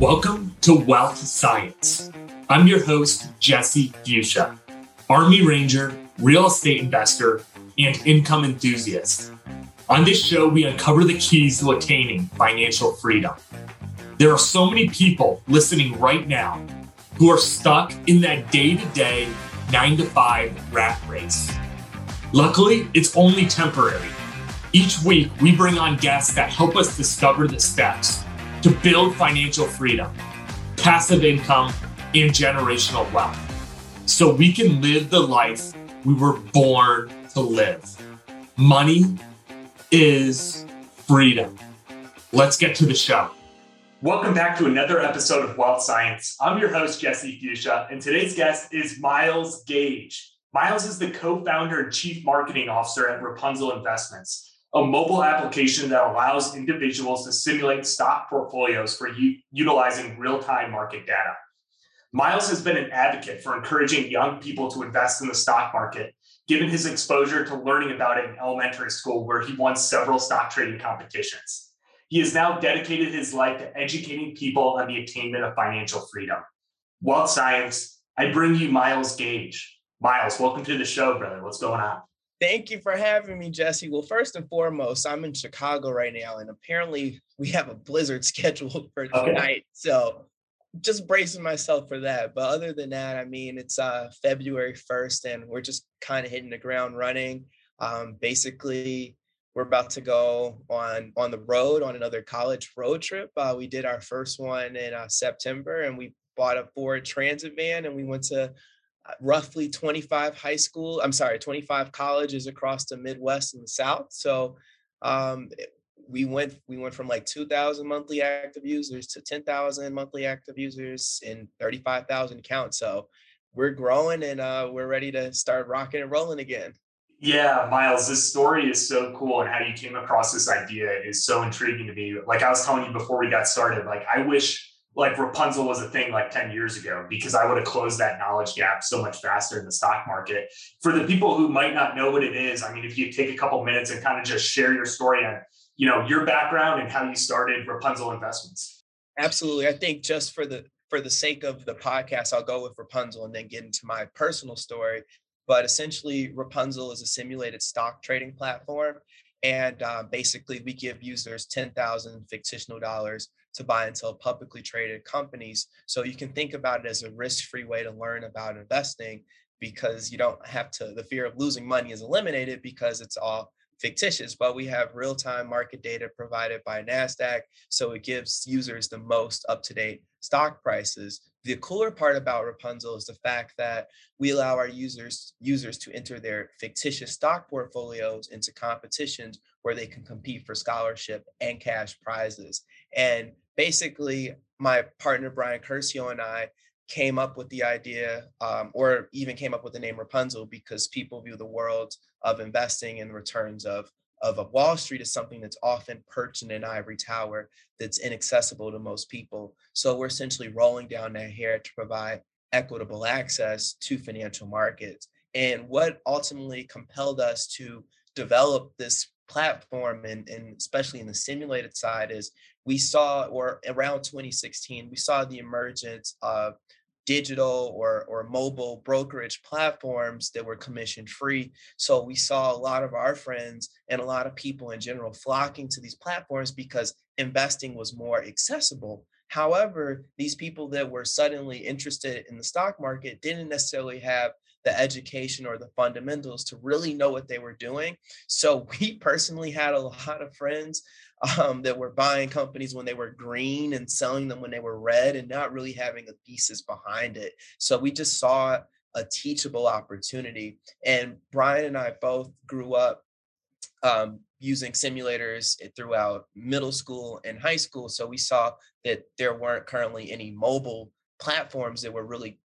Welcome to Wealth Science. I'm your host, Jesse Fuchsia, Army Ranger, real estate investor, and income enthusiast. On this show, we uncover the keys to attaining financial freedom. There are so many people listening right now who are stuck in that day to day, nine to five rat race. Luckily, it's only temporary. Each week, we bring on guests that help us discover the steps to build financial freedom, passive income, and generational wealth so we can live the life we were born to live. Money is freedom. Let's get to the show. Welcome back to another episode of Wealth Science. I'm your host, Jesse Fuchsia, and today's guest is Miles Gage. Miles is the co founder and chief marketing officer at Rapunzl Investments a mobile application that allows individuals to simulate stock portfolios for u- utilizing real time market data. Miles has been an advocate for encouraging young people to invest in the stock market, given his exposure to learning about it in elementary school, where he won several stock trading competitions. He has now dedicated his life to educating people on the attainment of financial freedom. Wealth Science, I bring you Miles Gage. Miles, welcome to the show, brother. What's going on? Thank you for having me, Jesse. Well, first and foremost, I'm in Chicago right now, and apparently we have a blizzard scheduled for tonight. Okay. So just bracing myself for that. But other than that, I mean, it's uh, February 1st, and we're just kind of hitting the ground running. Um, basically, we're about to go on on the road on another college road trip. Uh, we did our first one in uh, September, and we bought a Ford Transit van, and we went to roughly 25 high school i'm sorry 25 colleges across the midwest and the south. So um, we went we went from like 2000 monthly active users to 10,000 monthly active users in 35,000 accounts so we're growing and uh, we're ready to start rocking and rolling again. Yeah, Miles, this story is so cool, and how you came across this idea is so intriguing to me. Like I was telling you before we got started, like I wish like Rapunzl was a thing like 10 years ago because I would have closed that knowledge gap so much faster in the stock market. For the people who might not know what it is, I mean, if you take a couple minutes and kind of just share your story on, you know, your background and how you started Rapunzl Investments. Absolutely. I think just for the for the sake of the podcast, I'll go with Rapunzl and then get into my personal story. But essentially, Rapunzl is a simulated stock trading platform. And uh, basically, we give users 10,000 fictional dollars to buy and sell publicly traded companies. So you can think about it as a risk-free way to learn about investing because you don't have to the fear of losing money is eliminated because it's all fictitious, but we have real-time market data provided by NASDAQ. So it gives users the most up-to-date stock prices. The cooler part about Rapunzl is the fact that we allow our users users to enter their fictitious stock portfolios into competitions where they can compete for scholarship and cash prizes. And basically my partner Brian Curcio and I came up with the idea um, or even came up with the name Rapunzl because people view the world of investing and returns of of a Wall Street as something that's often perched in an ivory tower that's inaccessible to most people. So we're essentially rolling down that hair to provide equitable access to financial markets. And what ultimately compelled us to develop this platform and, and especially in the simulated side is we saw or around 2016 we saw the emergence of digital or or mobile brokerage platforms that were commission free. So we saw a lot of our friends and a lot of people in general flocking to these platforms because investing was more accessible. However these people that were suddenly interested in the stock market didn't necessarily have the education or the fundamentals to really know what they were doing. So we personally had a lot of friends um, that were buying companies when they were green and selling them when they were red and not really having a thesis behind it. So we just saw a teachable opportunity. And Brian and I both grew up um, using simulators throughout middle school and high school. So we saw that there weren't currently any mobile platforms that were really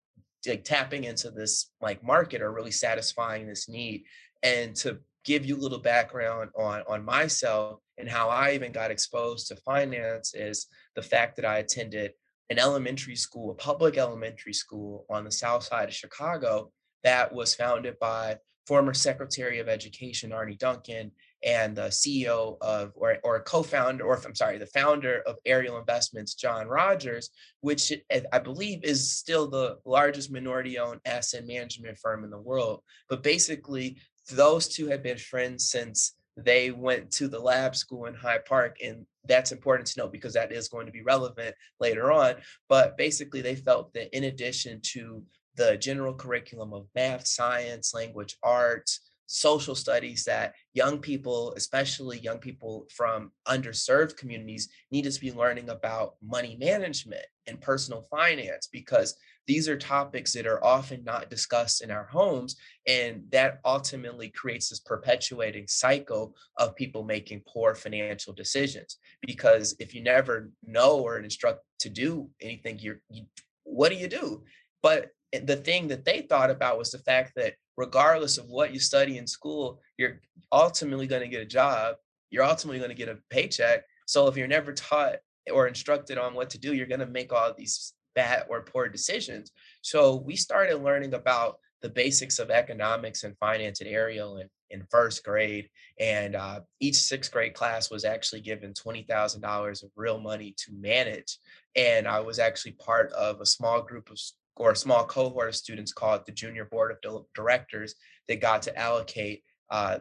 like tapping into this like market or really satisfying this need and to give you a little background on on myself and how I even got exposed to finance is the fact that I attended an elementary school, a public elementary school on the south side of Chicago that was founded by former Secretary of Education Arne Duncan and the CEO of, or, or co-founder, or if I'm sorry, the founder of Ariel Investments, John Rogers, which eh, I believe is still the largest minority-owned asset management firm in the world. But basically, those two have been friends since they went to the lab school in Hyde Park. And that's important to note because that is going to be relevant later on. But basically, they felt that in addition to the general curriculum of math, science, language, arts, social studies that young people, especially young people from underserved communities, need to be learning about money management and personal finance because these are topics that are often not discussed in our homes. And that ultimately creates this perpetuating cycle of people making poor financial decisions. Because if you never know or instruct to do anything, you're, you, what do you do? But the thing that they thought about was the fact that regardless of what you study in school, you're ultimately going to get a job. You're ultimately going to get a paycheck. So if you're never taught or instructed on what to do, you're going to make all these bad or poor decisions. So we started learning about the basics of economics and finance at Ariel in, in first grade. And uh, each sixth grade class was actually given $20,000 of real money to manage. And I was actually part of a small group of or a small cohort of students called the Junior Board of Directors that got to allocate uh,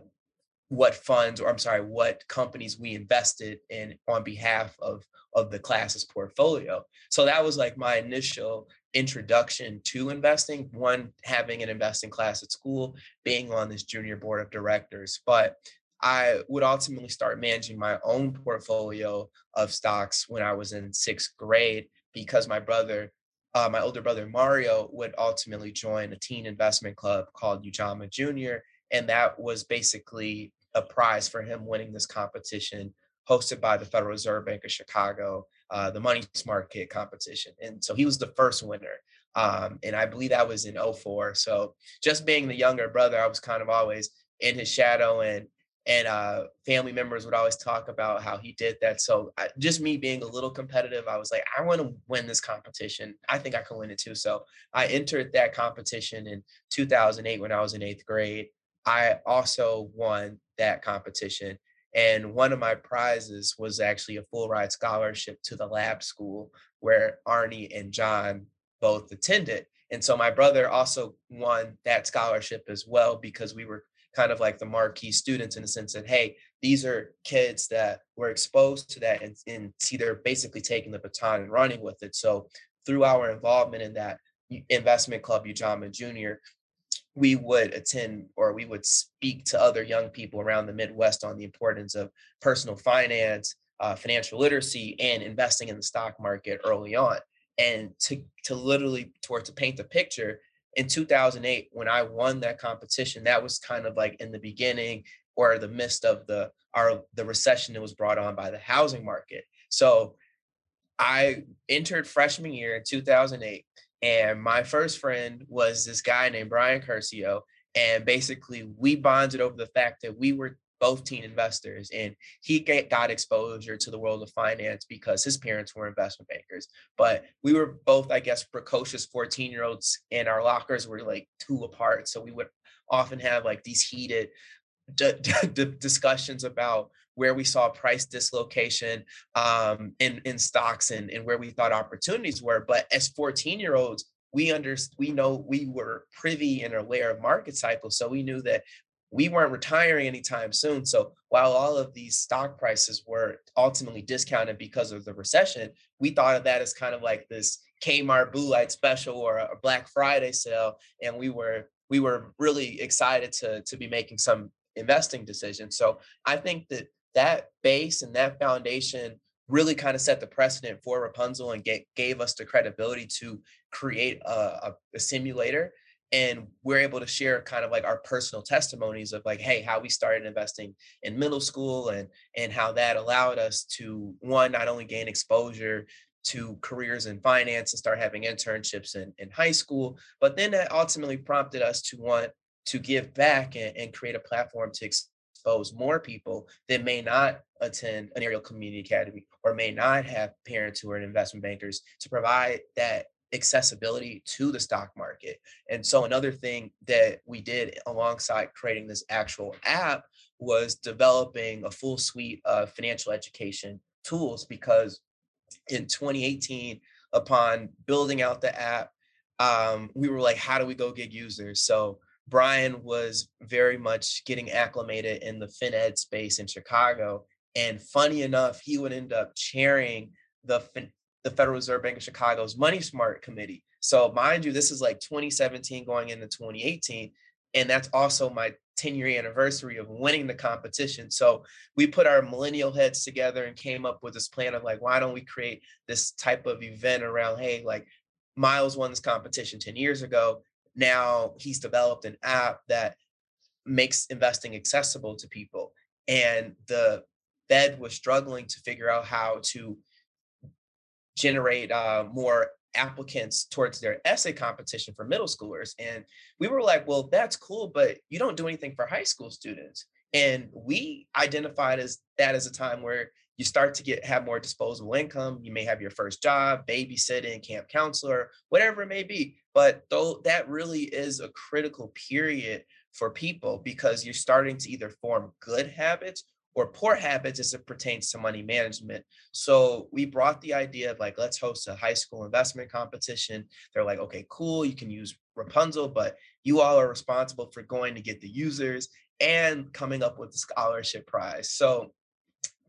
what funds, or I'm sorry, what companies we invested in on behalf of of the class's portfolio. So that was like my initial introduction to investing. One, having an investing class at school, being on this junior board of directors. But I would ultimately start managing my own portfolio of stocks when I was in sixth grade because my brother uh, my older brother Mario would ultimately join a teen investment club called Ujamaa Junior, and that was basically a prize for him winning this competition hosted by the Federal Reserve Bank of Chicago, uh, the Money Smart Kid competition. And so he was the first winner. Um, and I believe that was in 04. So just being the younger brother, I was kind of always in his shadow and and uh, family members would always talk about how he did that. So I, just me being a little competitive, I was like, I want to win this competition. I think I can win it too. So I entered that competition in 2008 when I was in eighth grade. I also won that competition. And one of my prizes was actually a full ride scholarship to the lab school where Arne and John both attended. And so my brother also won that scholarship as well because we were kind of like the marquee students in the sense that hey these are kids that were exposed to that and, and see they're basically taking the baton and running with it so through our involvement in that investment club Ujamaa Junior, we would attend or we would speak to other young people around the Midwest on the importance of personal finance, uh, financial literacy, and investing in the stock market early on. And to to literally toward to paint the picture, in 2008 when I won that competition, that was kind of like in the beginning or the midst of the our the recession that was brought on by the housing market. So I entered freshman year in 2008 and my first friend was this guy named Brian Curcio and basically we bonded over the fact that we were both teen investors and he got exposure to the world of finance because his parents were investment bankers. But we were both i guess precocious 14 year olds and our lockers were like two apart. So we would often have like these heated d- d- discussions about where we saw price dislocation um, in, in stocks and, and where we thought opportunities were. But as 14 year olds we under we know we were privy and aware of market cycles so we knew that we weren't retiring anytime soon. So while all of these stock prices were ultimately discounted because of the recession, we thought of that as kind of like this Kmart Blue Light special or a Black Friday sale, and we were we were really excited to to be making some investing decisions. So I think that that base and that foundation really kind of set the precedent for Rapunzl and get, gave us the credibility to create a, a, a simulator and we're able to share kind of like our personal testimonies of like hey how we started investing in middle school and and how that allowed us to one not only gain exposure to careers in finance and start having internships in, in high school but then that ultimately prompted us to want to give back and, and create a platform to expose more people that may not attend an Ariel community academy or may not have parents who are investment bankers to provide that accessibility to the stock market. And so another thing that we did alongside creating this actual app was developing a full suite of financial education tools because in 2018, upon building out the app, um, we were like, how do we go get users? So Brian was very much getting acclimated in the FinEd ed space in Chicago. And funny enough, he would end up chairing the, the Federal Reserve Bank of Chicago's Money Smart Committee. So mind you, this is like 2017 going into 2018. And that's also my 10 year anniversary of winning the competition. So we put our millennial heads together and came up with this plan of like, why don't we create this type of event around, hey, like Miles won this competition 10 years ago. Now he's developed an app that makes investing accessible to people. And the Fed was struggling to figure out how to generate uh, more applicants towards their essay competition for middle schoolers. And we were like, well, that's cool, but you don't do anything for high school students. And we identified as that as a time where you start to get have more disposable income. You may have your first job, babysitting, camp counselor, whatever it may be. But though that really is a critical period for people because you're starting to either form good habits or poor habits as it pertains to money management. So we brought the idea of like, let's host a high school investment competition. They're like, okay, cool, you can use Rapunzl, but you all are responsible for going to get the users and coming up with the scholarship prize. So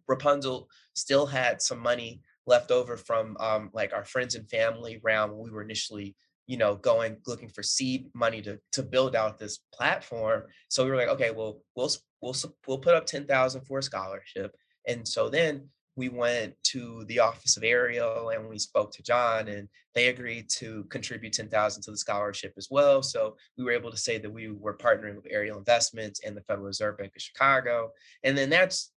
Rapunzl still had some money left over from um, like our friends and family round when we were initially you know going looking for seed money to to build out this platform so we were like okay well we'll we'll we'll put up 10,000 for a scholarship and so then we went to the office of Ariel and we spoke to John and they agreed to contribute 10,000 to the scholarship as well so we were able to say that we were partnering with Ariel Investments and the Federal Reserve Bank of Chicago and then that's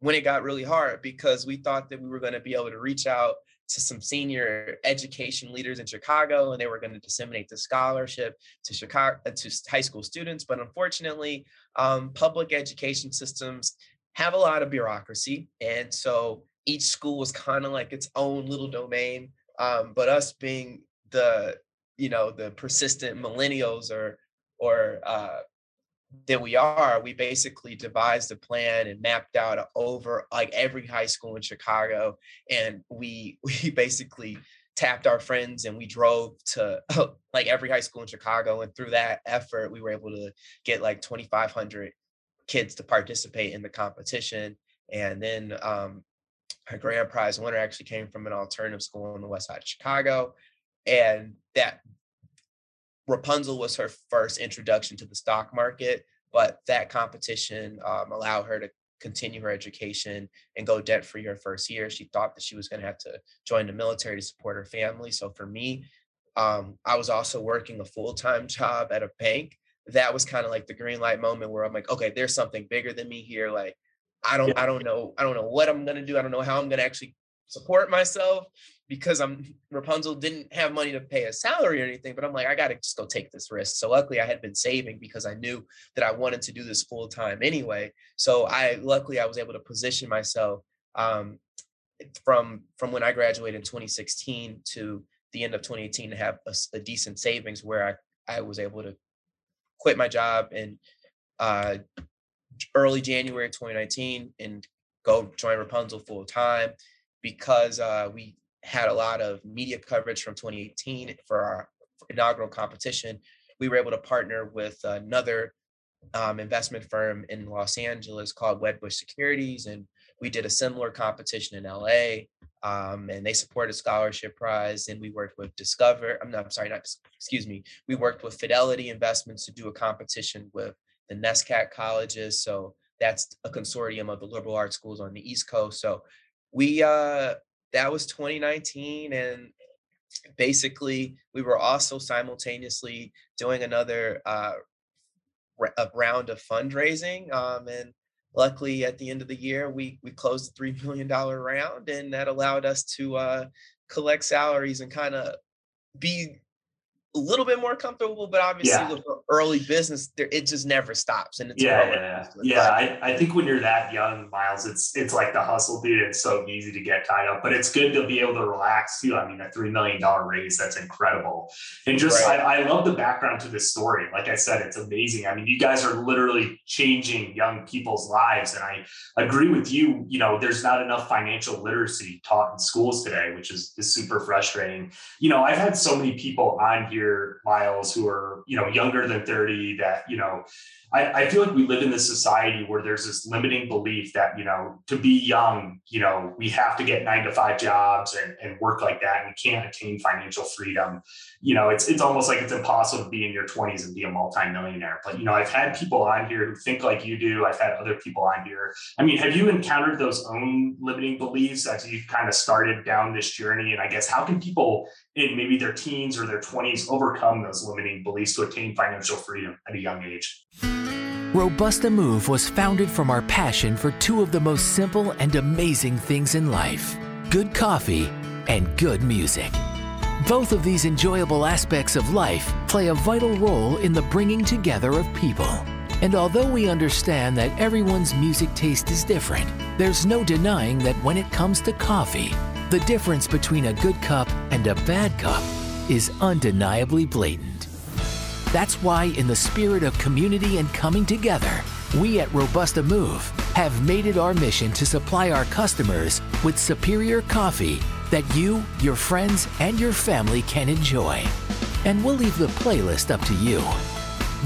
when it got really hard because we thought that we were going to be able to reach out to some senior education leaders in Chicago, and they were going to disseminate the scholarship to Chicago uh, to high school students. But unfortunately, um, public education systems have a lot of bureaucracy, and so each school was kind of like its own little domain. Um, but us being the you know the persistent millennials or or uh, that we are, we basically devised a plan and mapped out over like every high school in Chicago, and we we basically tapped our friends and we drove to like every high school in Chicago, and through that effort, we were able to get like 2,500 kids to participate in the competition, and then um, our grand prize winner actually came from an alternative school in the west side of Chicago, and that Rapunzl was her first introduction to the stock market, but that competition um, allowed her to continue her education and go debt free her first year. She thought that she was going to have to join the military to support her family. So for me, um, I was also working a full time job at a bank. That was kind of like the green light moment where I'm like, okay, there's something bigger than me here. Like, I don't, I don't know, I don't know what I'm gonna do. I don't know how I'm gonna actually support myself because I'm Rapunzl didn't have money to pay a salary or anything, but I'm like, I gotta just go take this risk. So luckily I had been saving because I knew that I wanted to do this full time anyway. So I luckily I was able to position myself um, from from when I graduated in 2016 to the end of 2018 to have a, a decent savings where I, I was able to quit my job in uh, early January 2019 and go join Rapunzl full time because uh, we had a lot of media coverage from 2018 for our inaugural competition. We were able to partner with another um, investment firm in Los Angeles called Wedbush Securities, and we did a similar competition in LA. Um, and they supported scholarship prize. And we worked with Discover. I'm not I'm sorry, not excuse me. We worked with Fidelity Investments to do a competition with the NESCAC colleges. So that's a consortium of the liberal arts schools on the East Coast. So we uh that was 2019 and basically we were also simultaneously doing another uh round of fundraising um and luckily at the end of the year we we closed the three million dollar round and that allowed us to uh collect salaries and kind of be a little bit more comfortable, but obviously yeah. with early business, there, it just never stops. And it's yeah, yeah, yeah. I, I think when you're that young, Miles, it's it's like the hustle, dude. It's so easy to get tied up, but it's good to be able to relax too. I mean, a three million dollar raise, that's incredible. And just right. I, I love the background to this story. Like I said, it's amazing. I mean, you guys are literally changing young people's lives, and I agree with you. You know, there's not enough financial literacy taught in schools today, which is is super frustrating. You know, I've had so many people on here your miles who are you know younger than 30 that you know I, I feel like we live in this society where there's this limiting belief that you know to be young you know we have to get nine to five jobs and, and work like that and we can't attain financial freedom. You know it's it's almost like it's impossible to be in your 20s and be a multimillionaire but you know i've had people on here who think like you do. I've had other people on here. I mean have you encountered those own limiting beliefs as you've kind of started down this journey? And i guess how can people in maybe their teens or their 20s overcome those limiting beliefs to attain financial freedom at a young age Robusta Move was founded from our passion for two of the most simple and amazing things in life good coffee and good music. Both of these enjoyable aspects of life play a vital role in the bringing together of people. And although we understand that everyone's music taste is different, there's no denying that when it comes to coffee, the difference between a good cup and a bad cup is undeniably blatant. That's why, in the spirit of community and coming together, we at Robusta Move have made it our mission to supply our customers with superior coffee that you, your friends, and your family can enjoy. And we'll leave the playlist up to you.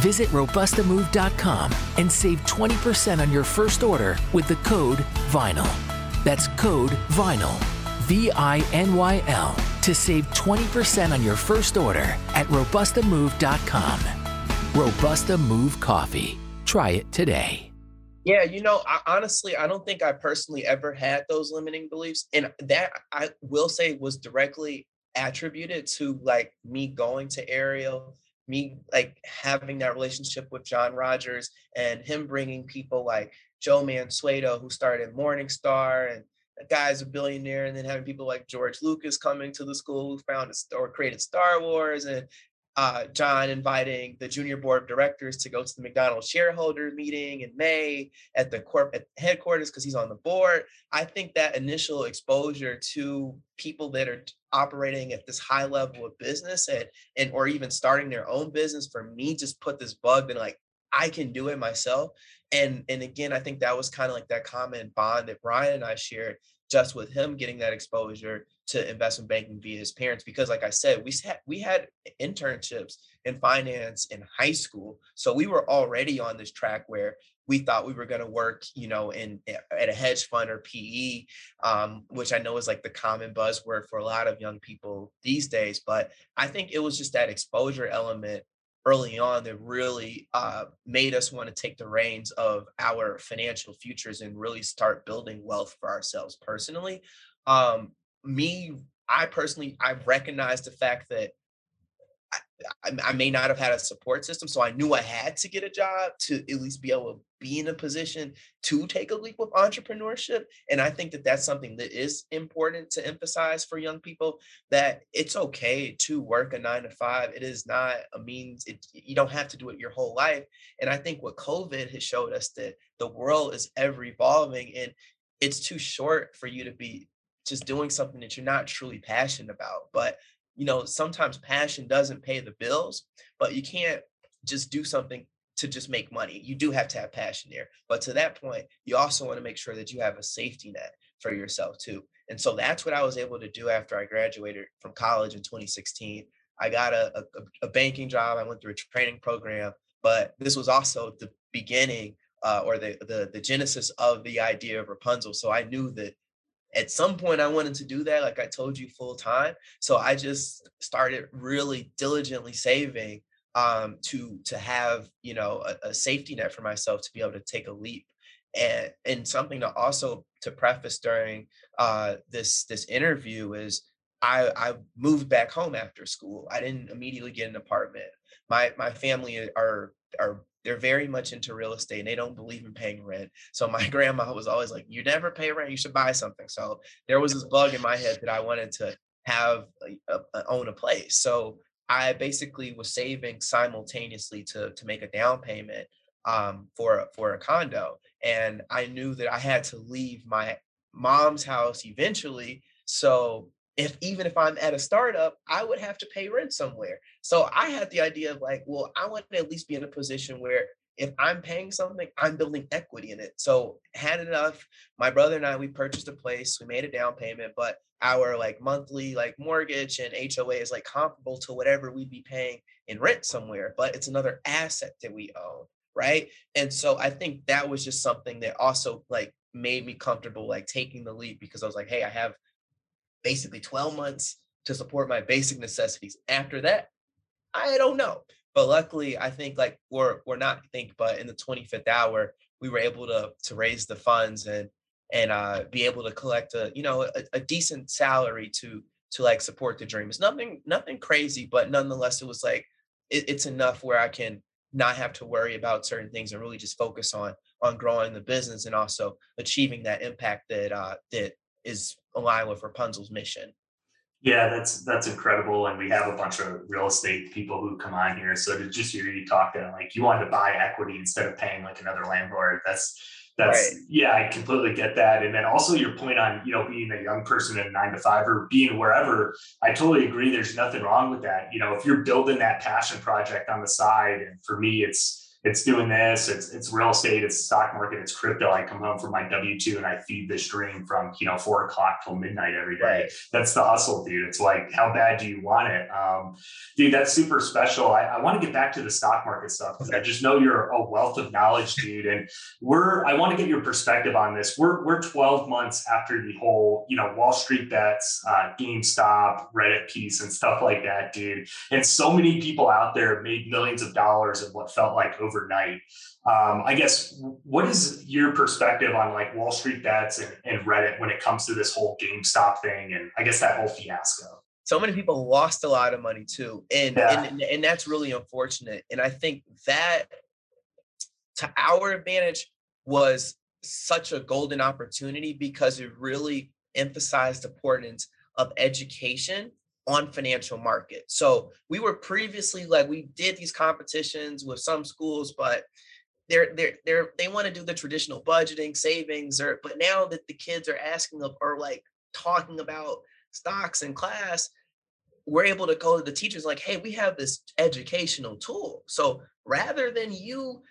Visit RobustaMove.com and save 20% on your first order with the code VINYL. That's code VINYL, V I N Y L, to save 20% on your first order at RobustaMove.com. Robusta Move Coffee. Try it today. Yeah, you know, I, honestly, I don't think I personally ever had those limiting beliefs. And that I will say was directly attributed to like me going to Ariel, me like having that relationship with John Rogers and him bringing people like Joe Mansueto, who started Morningstar, and the guy's a billionaire, and then having people like George Lucas coming to the school who founded or created Star Wars, and uh, John inviting the junior board of directors to go to the McDonald's shareholder meeting in May at the corporate headquarters because he's on the board. I think that initial exposure to people that are operating at this high level of business and and or even starting their own business for me just put this bug in like I can do it myself. And and again, I think that was kind of like that common bond that Brian and I shared just with him getting that exposure to investment banking via his parents because like i said we had we had internships in finance in high school so we were already on this track where we thought we were going to work you know in at a hedge fund or pe um, which i know is like the common buzzword for a lot of young people these days but i think it was just that exposure element early on that really uh, made us want to take the reins of our financial futures and really start building wealth for ourselves personally. Um, me, I personally, I recognize the fact that I, I, may not have had a support system, so I knew I had to get a job to at least be able to be in a position to take a leap with entrepreneurship. And I think that that's something that is important to emphasize for young people that it's okay to work a nine to five. It is not a means, it, you don't have to do it your whole life. And I think what COVID has showed us that the world is ever evolving and it's too short for you to be just doing something that you're not truly passionate about. But you know, sometimes passion doesn't pay the bills, but you can't just do something to just make money. You do have to have passion there. But to that point, you also want to make sure that you have a safety net for yourself too. And so that's what I was able to do after I graduated from college in 2016. I got a, a, a banking job. I went through a training program, but this was also the beginning uh, or the, the the genesis of the idea of Rapunzl. So I knew that at some point I wanted to do that, like I told you, full time. So I just started really diligently saving um, to to have you know a, a, safety net for myself to be able to take a leap. And and something to also to preface during uh, this this interview is I I moved back home after school. I didn't immediately get an apartment. My my family are are they're very much into real estate and they don't believe in paying rent. So my grandma was always like, "You never pay rent, you should buy something." So there was this bug in my head that I wanted to have a, a, own a place. So I basically was saving simultaneously to to make a down payment um, for for a condo, and I knew that I had to leave my mom's house eventually. So if even if I'm at a startup, I would have to pay rent somewhere. So I had the idea of like, well, I want to at least be in a position where if I'm paying something, I'm building equity in it. So had enough. My brother and I, we purchased a place, we made a down payment, but our like monthly like mortgage and HOA is like comparable to whatever we'd be paying in rent somewhere, but it's another asset that we own. Right. And so I think that was just something that also like made me comfortable like taking the leap because I was like, hey, I have basically 12 months to support my basic necessities. After that, I don't know. But luckily, I think like we're we're not think, but in the 25th hour, we were able to to raise the funds and and uh, be able to collect a you know a, a decent salary to to like support the dream. It's nothing nothing crazy, but nonetheless, it was like it, it's enough where I can not have to worry about certain things and really just focus on on growing the business and also achieving that impact that uh, that is aligned with Rapunzl's mission. Yeah, that's that's incredible, and we have a bunch of real estate people who come on here. So to just hear you talk to like you wanted to buy equity instead of paying like another landlord, that's that's right. yeah, I completely get that. And then also your point on you know being a young person in nine to five or being wherever, I totally agree. There's nothing wrong with that. You know, if you're building that passion project on the side, and for me, it's it's doing this, it's it's real estate, it's stock market, it's crypto. I come home from my W two and I feed this dream from you know four o'clock till midnight every day. Right. That's the hustle, dude. It's like how bad do you want it, um, dude? That's super special. I, I want to get back to the stock market stuff because I just know you're a wealth of knowledge, dude. And we're I want to get your perspective on this. We're we're 12 months after the whole you know Wall Street bets, uh, GameStop, Reddit piece, and stuff like that, dude. And so many people out there made millions of dollars in what felt like over overnight. Um, I guess what is your perspective on like Wall Street bets and, and Reddit when it comes to this whole GameStop thing and I guess that whole fiasco? so many people lost a lot of money too and, yeah. and and that's really unfortunate and i think that to our advantage was such a golden opportunity because it really emphasized the importance of education on financial market. So we were previously like we did these competitions with some schools, but they're they're they're they want to do the traditional budgeting, savings, or but now that the kids are asking of or like talking about stocks in class, we're able to go to the teachers like, hey, we have this educational tool. So rather than you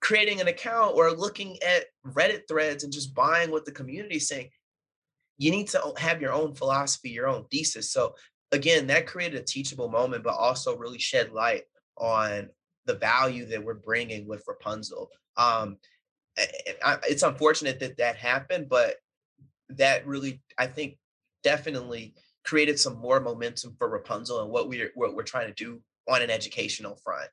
creating an account or looking at Reddit threads and just buying what the community is saying, you need to have your own philosophy, your own thesis. So again, that created a teachable moment, but also really shed light on the value that we're bringing with Rapunzl. Um, it's unfortunate that that happened, but that really, I think, definitely created some more momentum for Rapunzl and what we're what we're trying to do on an educational front.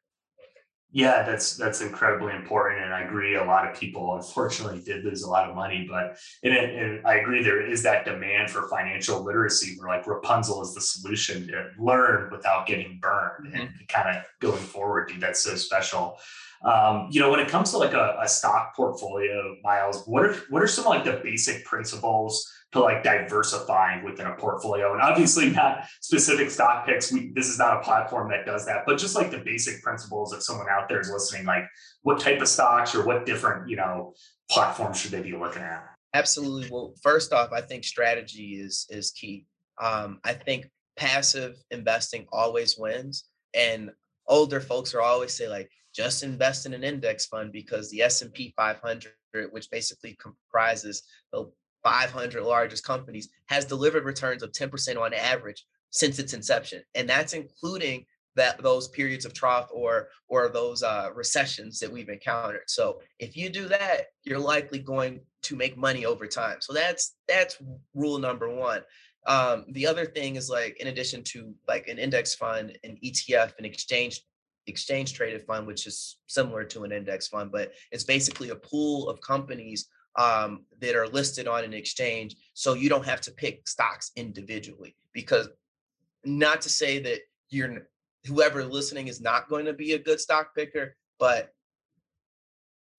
Yeah, that's that's incredibly important, and I agree. A lot of people, unfortunately, did lose a lot of money, but and, and I agree there is that demand for financial literacy, where like Rapunzl is the solution to learn without getting burned, mm-hmm. and kind of going forward, dude, that's so special. Um, you know, when it comes to like a, a stock portfolio, Miles, what are what are some like the basic principles? To like diversifying within a portfolio. And obviously not specific stock picks. We, this is not a platform that does that, but just like the basic principles if someone out there is listening, like what type of stocks or what different, you know, platforms should they be looking at? Absolutely. Well, first off, I think strategy is is key. Um, I think passive investing always wins. And older folks are always say like just invest in an index fund because the S&P 500 which basically comprises the 500 largest companies has delivered returns of 10% on average since its inception and that's including that those periods of trough or or those uh, recessions that we've encountered. So if you do that you're likely going to make money over time. So that's that's rule number one. Um, the other thing is like in addition to like an index fund an etf an exchange exchange traded fund which is similar to an index fund but it's basically a pool of companies um, that are listed on an exchange so you don't have to pick stocks individually because not to say that you're whoever listening is not going to be a good stock picker but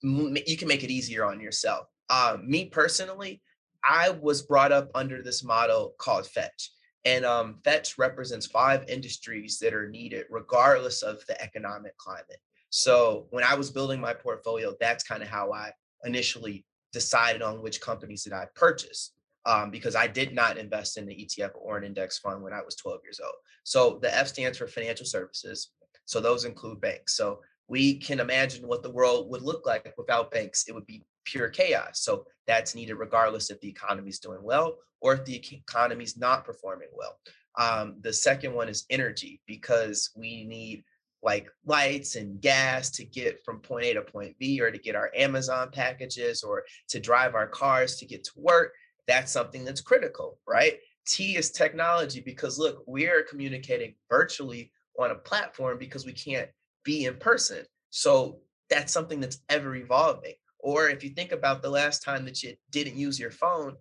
you can make it easier on yourself uh, me personally i was brought up under this model called fetch And um, Fetch represents five industries that are needed regardless of the economic climate. So when I was building my portfolio, that's kind of how I initially decided on which companies that I purchased. Um, because I did not invest in the ETF or an index fund when I was 12 years old. So the F stands for financial services. So those include banks. So we can imagine what the world would look like without banks. It would be pure chaos. So that's needed regardless if the economy is doing well or if the economy is not performing well. Um, the second one is energy because we need like lights and gas to get from point A to point B or to get our Amazon packages or to drive our cars to get to work. That's something that's critical, right? T is technology because look, we're communicating virtually on a platform because we can't be in person. So that's something that's ever evolving. Or if you think about the last time that you didn't use your phone,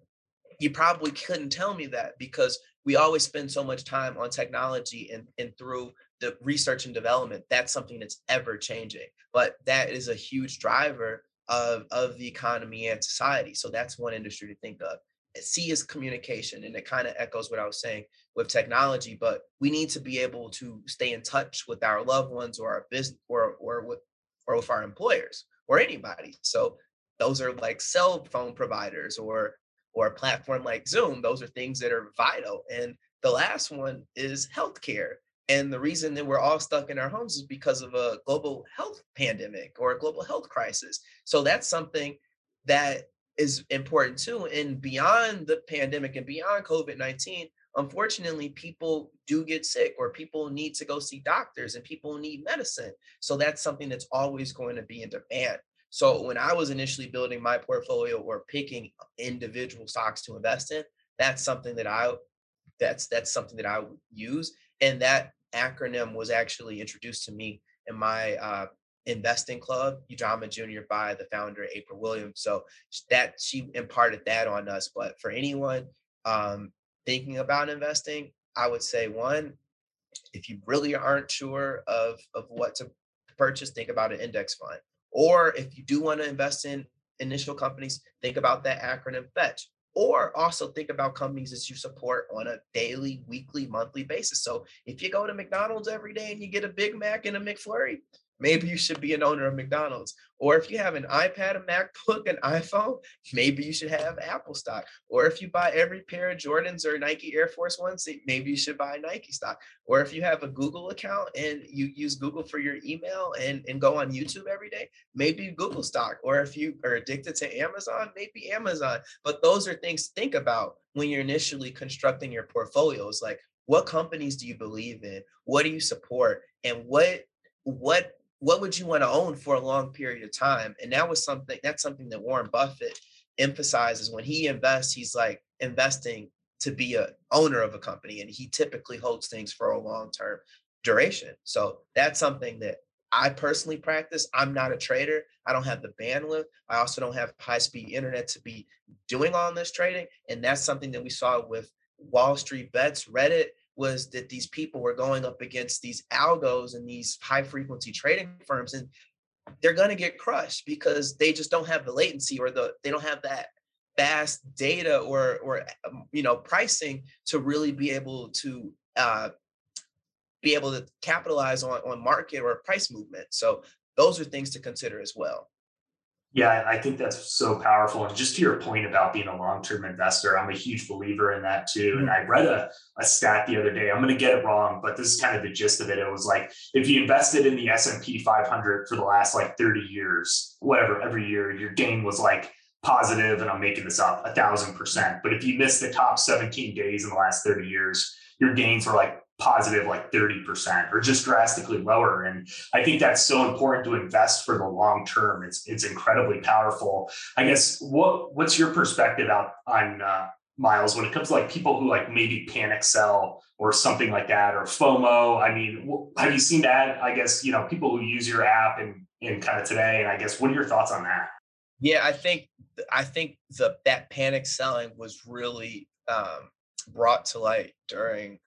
you probably couldn't tell me that because we always spend so much time on technology and, and through the research and development. That's something that's ever changing. But that is a huge driver of, of the economy and society. So that's one industry to think of. C is communication, and it kind of echoes what I was saying with technology. But we need to be able to stay in touch with our loved ones or our business or or with or with our employers or anybody. So those are like cell phone providers or or a platform like Zoom. Those are things that are vital. And the last one is healthcare. And the reason that we're all stuck in our homes is because of a global health pandemic or a global health crisis. So that's something that is important too. And beyond the pandemic and beyond COVID 19, unfortunately, people do get sick or people need to go see doctors and people need medicine. So that's something that's always going to be in demand. So when I was initially building my portfolio or picking individual stocks to invest in, that's something that I that's that's something that I use. And that acronym was actually introduced to me in my uh, investing club, Ujamaa Junior by the founder April Williams. So that she imparted that on us. But for anyone um, thinking about investing, I would say one, if you really aren't sure of of what to purchase, think about an index fund. Or if you do want to invest in initial companies, think about that acronym FETCH. Or also think about companies that you support on a daily, weekly, monthly basis. So if you go to McDonald's every day and you get a Big Mac and a McFlurry, maybe you should be an owner of McDonald's. Or if you have an iPad, a MacBook, an iPhone, maybe you should have Apple stock. Or if you buy every pair of Jordans or Nike Air Force Ones, maybe you should buy Nike stock. Or if you have a Google account and you use Google for your email and, and go on YouTube every day, maybe Google stock. Or if you are addicted to Amazon, maybe Amazon. But those are things to think about when you're initially constructing your portfolios. Like, what companies do you believe in? What do you support? And what what what would you want to own for a long period of time? And that was something that's something that Warren Buffett emphasizes when he invests, he's like investing to be a owner of a company and he typically holds things for a long term duration. So that's something that I personally practice. I'm not a trader. I don't have the bandwidth. I also don't have high speed internet to be doing all this trading. And that's something that we saw with Wall Street Bets, Reddit, was that these people were going up against these algos and these high frequency trading firms and they're going to get crushed because they just don't have the latency or the they don't have that fast data or or um, you know pricing to really be able to uh, be able to capitalize on on market or price movement. So those are things to consider as well yeah, I think that's so powerful. And just to your point about being a long-term investor, I'm a huge believer in that too. And. I read a, a stat the other day. I'm going to get it wrong, but this is kind of the gist of it. It was like if you invested in the S&P 500 for the last like 30 years, whatever, every year, your gain was like positive, and I'm making this up, a thousand percent. But if you missed the top 17 days in the last 30 years, your gains were like positive like 30% or just drastically lower. And i think that's so important to invest for the long term. It's it's incredibly powerful. I guess what what's your perspective out on uh, miles when it comes to like people who like maybe panic sell or something like that or fomo? I mean have you seen that? I guess you know people who use your app and in kind of today and i guess what are your thoughts on that? Yeah i think i think the that panic selling was really um brought to light during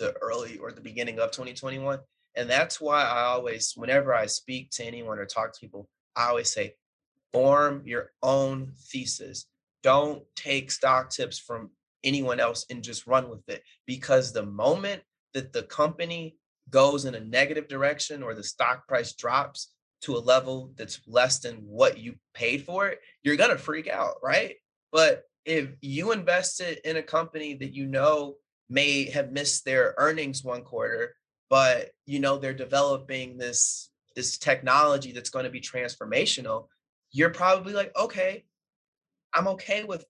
the early or the beginning of 2021. And that's why I always, whenever I speak to anyone or talk to people, I always say, form your own thesis. Don't take stock tips from anyone else and just run with it because the moment that the company goes in a negative direction or the stock price drops to a level that's less than what you paid for it, you're going to freak out, right? But if you invested in a company that you know may have missed their earnings one quarter, but you know they're developing this this technology that's going to be transformational, you're probably like, okay, I'm okay with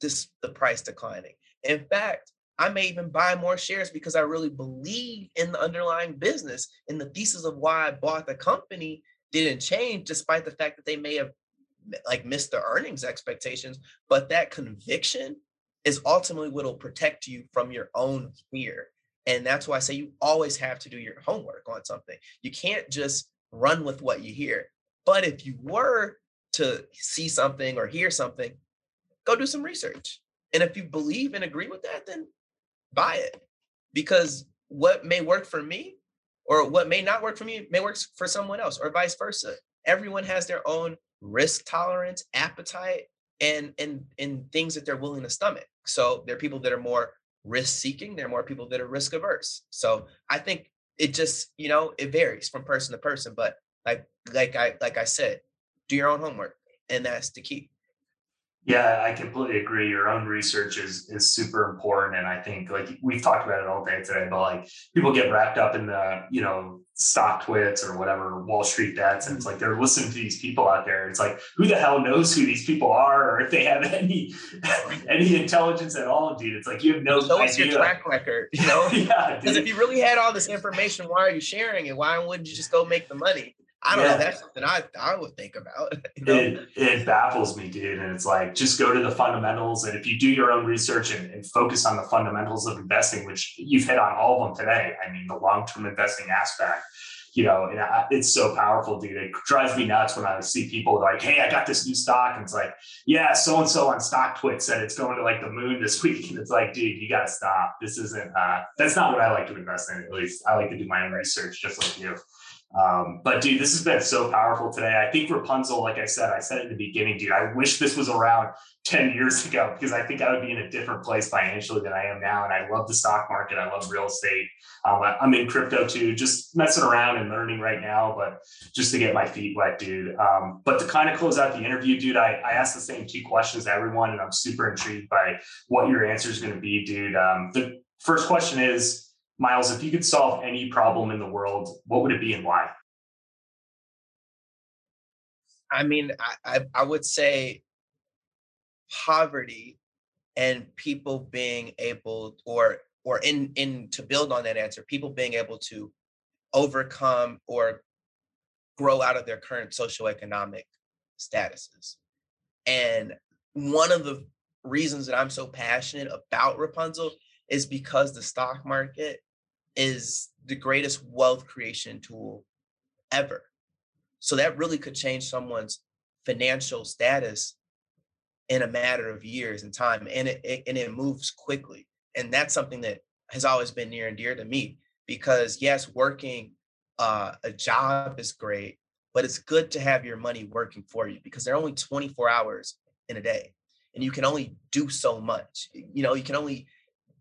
this the price declining. In fact, I may even buy more shares because I really believe in the underlying business and the thesis of why I bought the company didn't change despite the fact that they may have like missed the earnings expectations but that conviction is ultimately what will protect you from your own fear. And that's why i say you always have to do your homework on something. You can't just run with what you hear. But if you were to see something or hear something go do some research. And if you believe and agree with that then buy it. Because what may work for me or what may not work for me may work for someone else or vice versa. Everyone has their own risk tolerance appetite and and and things that they're willing to stomach so there are people that are more risk seeking there are more people that are risk averse so i think it just you know it varies from person to person but like like i like i said do your own homework and that's the key yeah, I completely agree. Your own research is is super important, and I think like we've talked about it all day today. But like people get wrapped up in the you know StockTwits or whatever Wall Street bets, and it's mm. like they're listening to these people out there. It's like who the hell knows who these people are, or if they have any any intelligence at all, dude. It's like you have no so idea. your track record, you know? yeah, because if you really had all this information, why are you sharing it? Why wouldn't you just go make the money? I don't yeah. know. That's something I, I would think about. You know? it, it baffles me, dude. And it's like, just go to the fundamentals. And if you do your own research and, and focus on the fundamentals of investing, which you've hit on all of them today, I mean, the long term investing aspect, you know, and I, it's so powerful, dude. It drives me nuts when I see people like, "Hey, I got this new stock," and it's like, "Yeah, so and so on StockTwits said it's going to like the moon this week," and it's like, dude, you got to stop. This isn't. Uh, that's not what I like to invest in. At least I like to do my own research, just like you. Um, but dude, this has been so powerful today. I think Rapunzl, like I said, I said in the beginning, dude, I wish this was around 10 years ago because I think I would be in a different place financially than I am now. And I love the stock market. I love real estate. Um, I'm in crypto too, just messing around and learning right now, but just to get my feet wet, dude. Um, but to kind of close out the interview, dude, I, I asked the same two questions to everyone, and I'm super intrigued by what your answer is going to be, dude. Um, the first question is, Miles, if you could solve any problem in the world, what would it be and why? I mean, I, I, I would say poverty and people being able or or in in to build on that answer, people being able to overcome or grow out of their current socioeconomic statuses. And one of the reasons that I'm so passionate about Rapunzl is because the stock market is the greatest wealth creation tool ever. So that really could change someone's financial status in a matter of years and time and it, it, and it moves quickly and that's something that has always been near and dear to me because yes working uh, a job is great but it's good to have your money working for you because there are only 24 hours in a day and you can only do so much you know you can only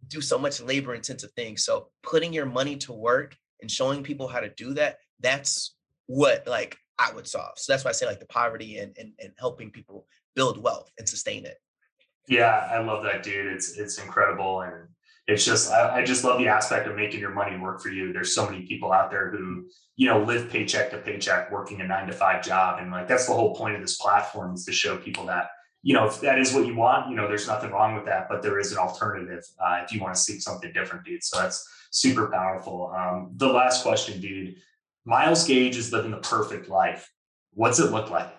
do so much labor intensive things. So putting your money to work and showing people how to do that, that's what like I would solve. So that's why I say like the poverty and and, and helping people build wealth and sustain it. Yeah, I love that, dude. It's it's incredible. And it's just I, I just love the aspect of making your money work for you. There's so many people out there who, you know, live paycheck to paycheck working a nine to five job. And like that's the whole point of this platform is to show people that you know, if that is what you want, you know, there's nothing wrong with that, but there is an alternative uh, if you want to seek something different, dude. So that's super powerful. Um, the last question, dude. Miles Gage is living the perfect life. What's it look like?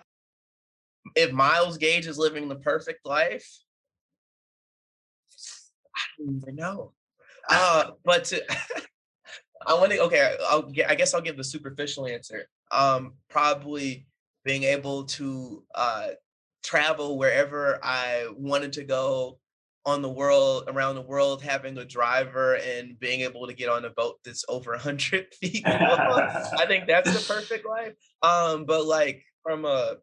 If Miles Gage is living the perfect life, I don't even know. Uh, but to, I want to. Okay, I'll. I guess I'll give the superficial answer. Um, probably being able to uh, travel wherever I wanted to go on the world around the world having a driver and being able to get on a boat that's over 100 feet i think that's the perfect life. Um but like from a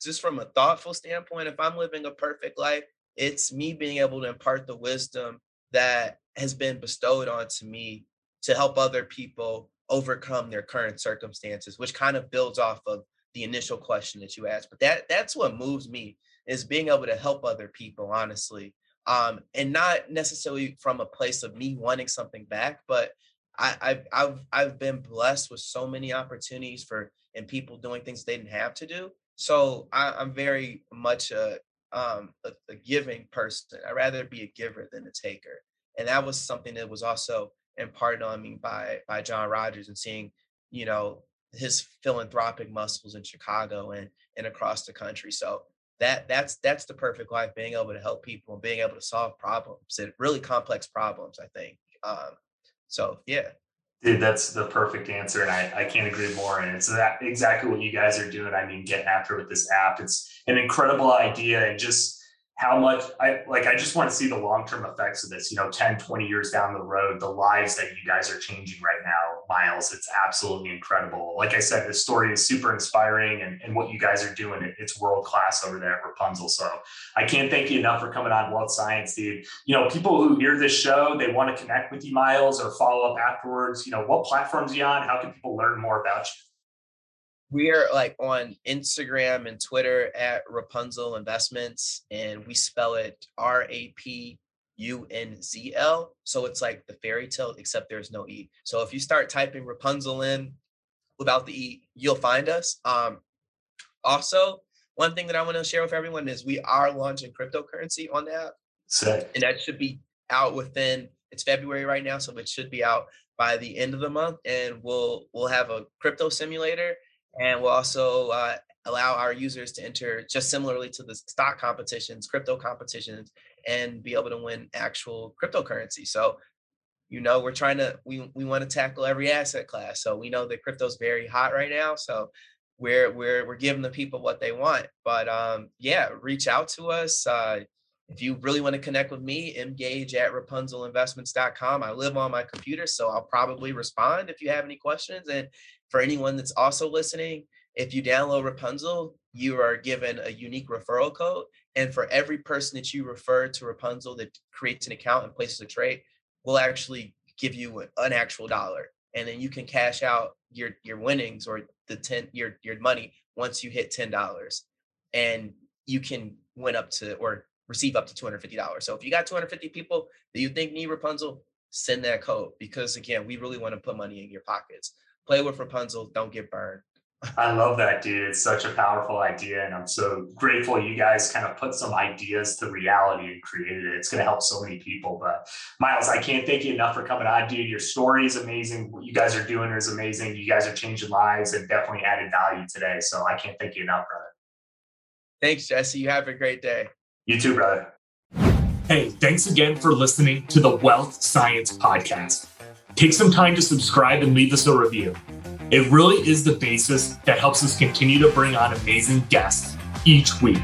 just from a thoughtful standpoint if i'm living a perfect life it's me being able to impart the wisdom that has been bestowed onto me to help other people overcome their current circumstances, which kind of builds off of the initial question that you asked. But that that's what moves me is being able to help other people, honestly. Um, and not necessarily from a place of me wanting something back, but I, I've I've I've been blessed with so many opportunities for and people doing things they didn't have to do. So I, am very much a um a, a giving person. I'd rather be a giver than a taker. And that was something that was also imparted on me by by John Rogers and seeing, you know, his philanthropic muscles in Chicago and and across the country. So that that's that's the perfect life, being able to help people and being able to solve problems and really complex problems. I think. Um, so yeah. Dude, that's the perfect answer. And I, I can't agree more. And it's that exactly what you guys are doing. I mean, getting after with this app. It's an incredible idea and just how much I like I just want to see the long-term effects of this, you know, 10, 20 years down the road, the lives that you guys are changing right now, Miles. It's absolutely incredible. Like I said, the story is super inspiring and, and what you guys are doing, it, it's world class over there at Rapunzl. So I can't thank you enough for coming on Wealth Science, dude. You know, people who hear this show, they want to connect with you, Miles, or follow up afterwards. You know, what platforms you on? How can people learn more about you? We are like on Instagram and Twitter at Rapunzl Investments, and we spell it R A P U N Z L. So it's like the fairy tale, except there's no E. So if you start typing Rapunzl in without the E, you'll find us. Um, also, one thing that I want to share with everyone is we are launching cryptocurrency on the app. Sick. And that should be out within it's February right now, so it should be out by the end of the month. And we'll we'll have a crypto simulator and we'll also uh, allow our users to enter just similarly to the stock competitions, crypto competitions, and be able to win actual cryptocurrency. So, you know, we're trying to we we want to tackle every asset class. So we know that crypto's very hot right now. So we're we're we're giving the people what they want. But um, yeah, reach out to us. Uh, if you really want to connect with me, engage at rapunzlinvestments.com. I live on my computer, so I'll probably respond if you have any questions. And for anyone that's also listening, if you download Rapunzl, you are given a unique referral code. And for every person that you refer to Rapunzl that creates an account and places a trade, we'll actually give you an actual dollar. And then you can cash out your your winnings or the 10 your your money once you hit ten dollars. And you can win up to or receive up to $250. So if you got 250 people that you think need Rapunzl, send that code because again, we really want to put money in your pockets play with Rapunzl, don't get burned. I love that, dude. It's such a powerful idea. And I'm so grateful you guys kind of put some ideas to reality and created it. It's going to help so many people. But Miles, I can't thank you enough for coming on, dude. Your story is amazing. What you guys are doing is amazing. You guys are changing lives and definitely added value today. So I can't thank you enough, brother. Thanks, Jesse. You have a great day. You too, brother. Hey, thanks again for listening to the Wealth Science Podcast. Take some time to subscribe and leave us a review. It really is the basis that helps us continue to bring on amazing guests each week.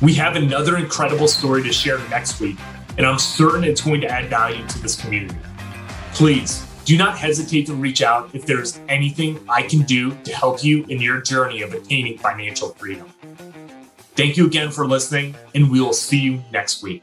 We have another incredible story to share next week, and I'm certain it's going to add value to this community. Please do not hesitate to reach out if there's anything I can do to help you in your journey of attaining financial freedom. Thank you again for listening, and we will see you next week.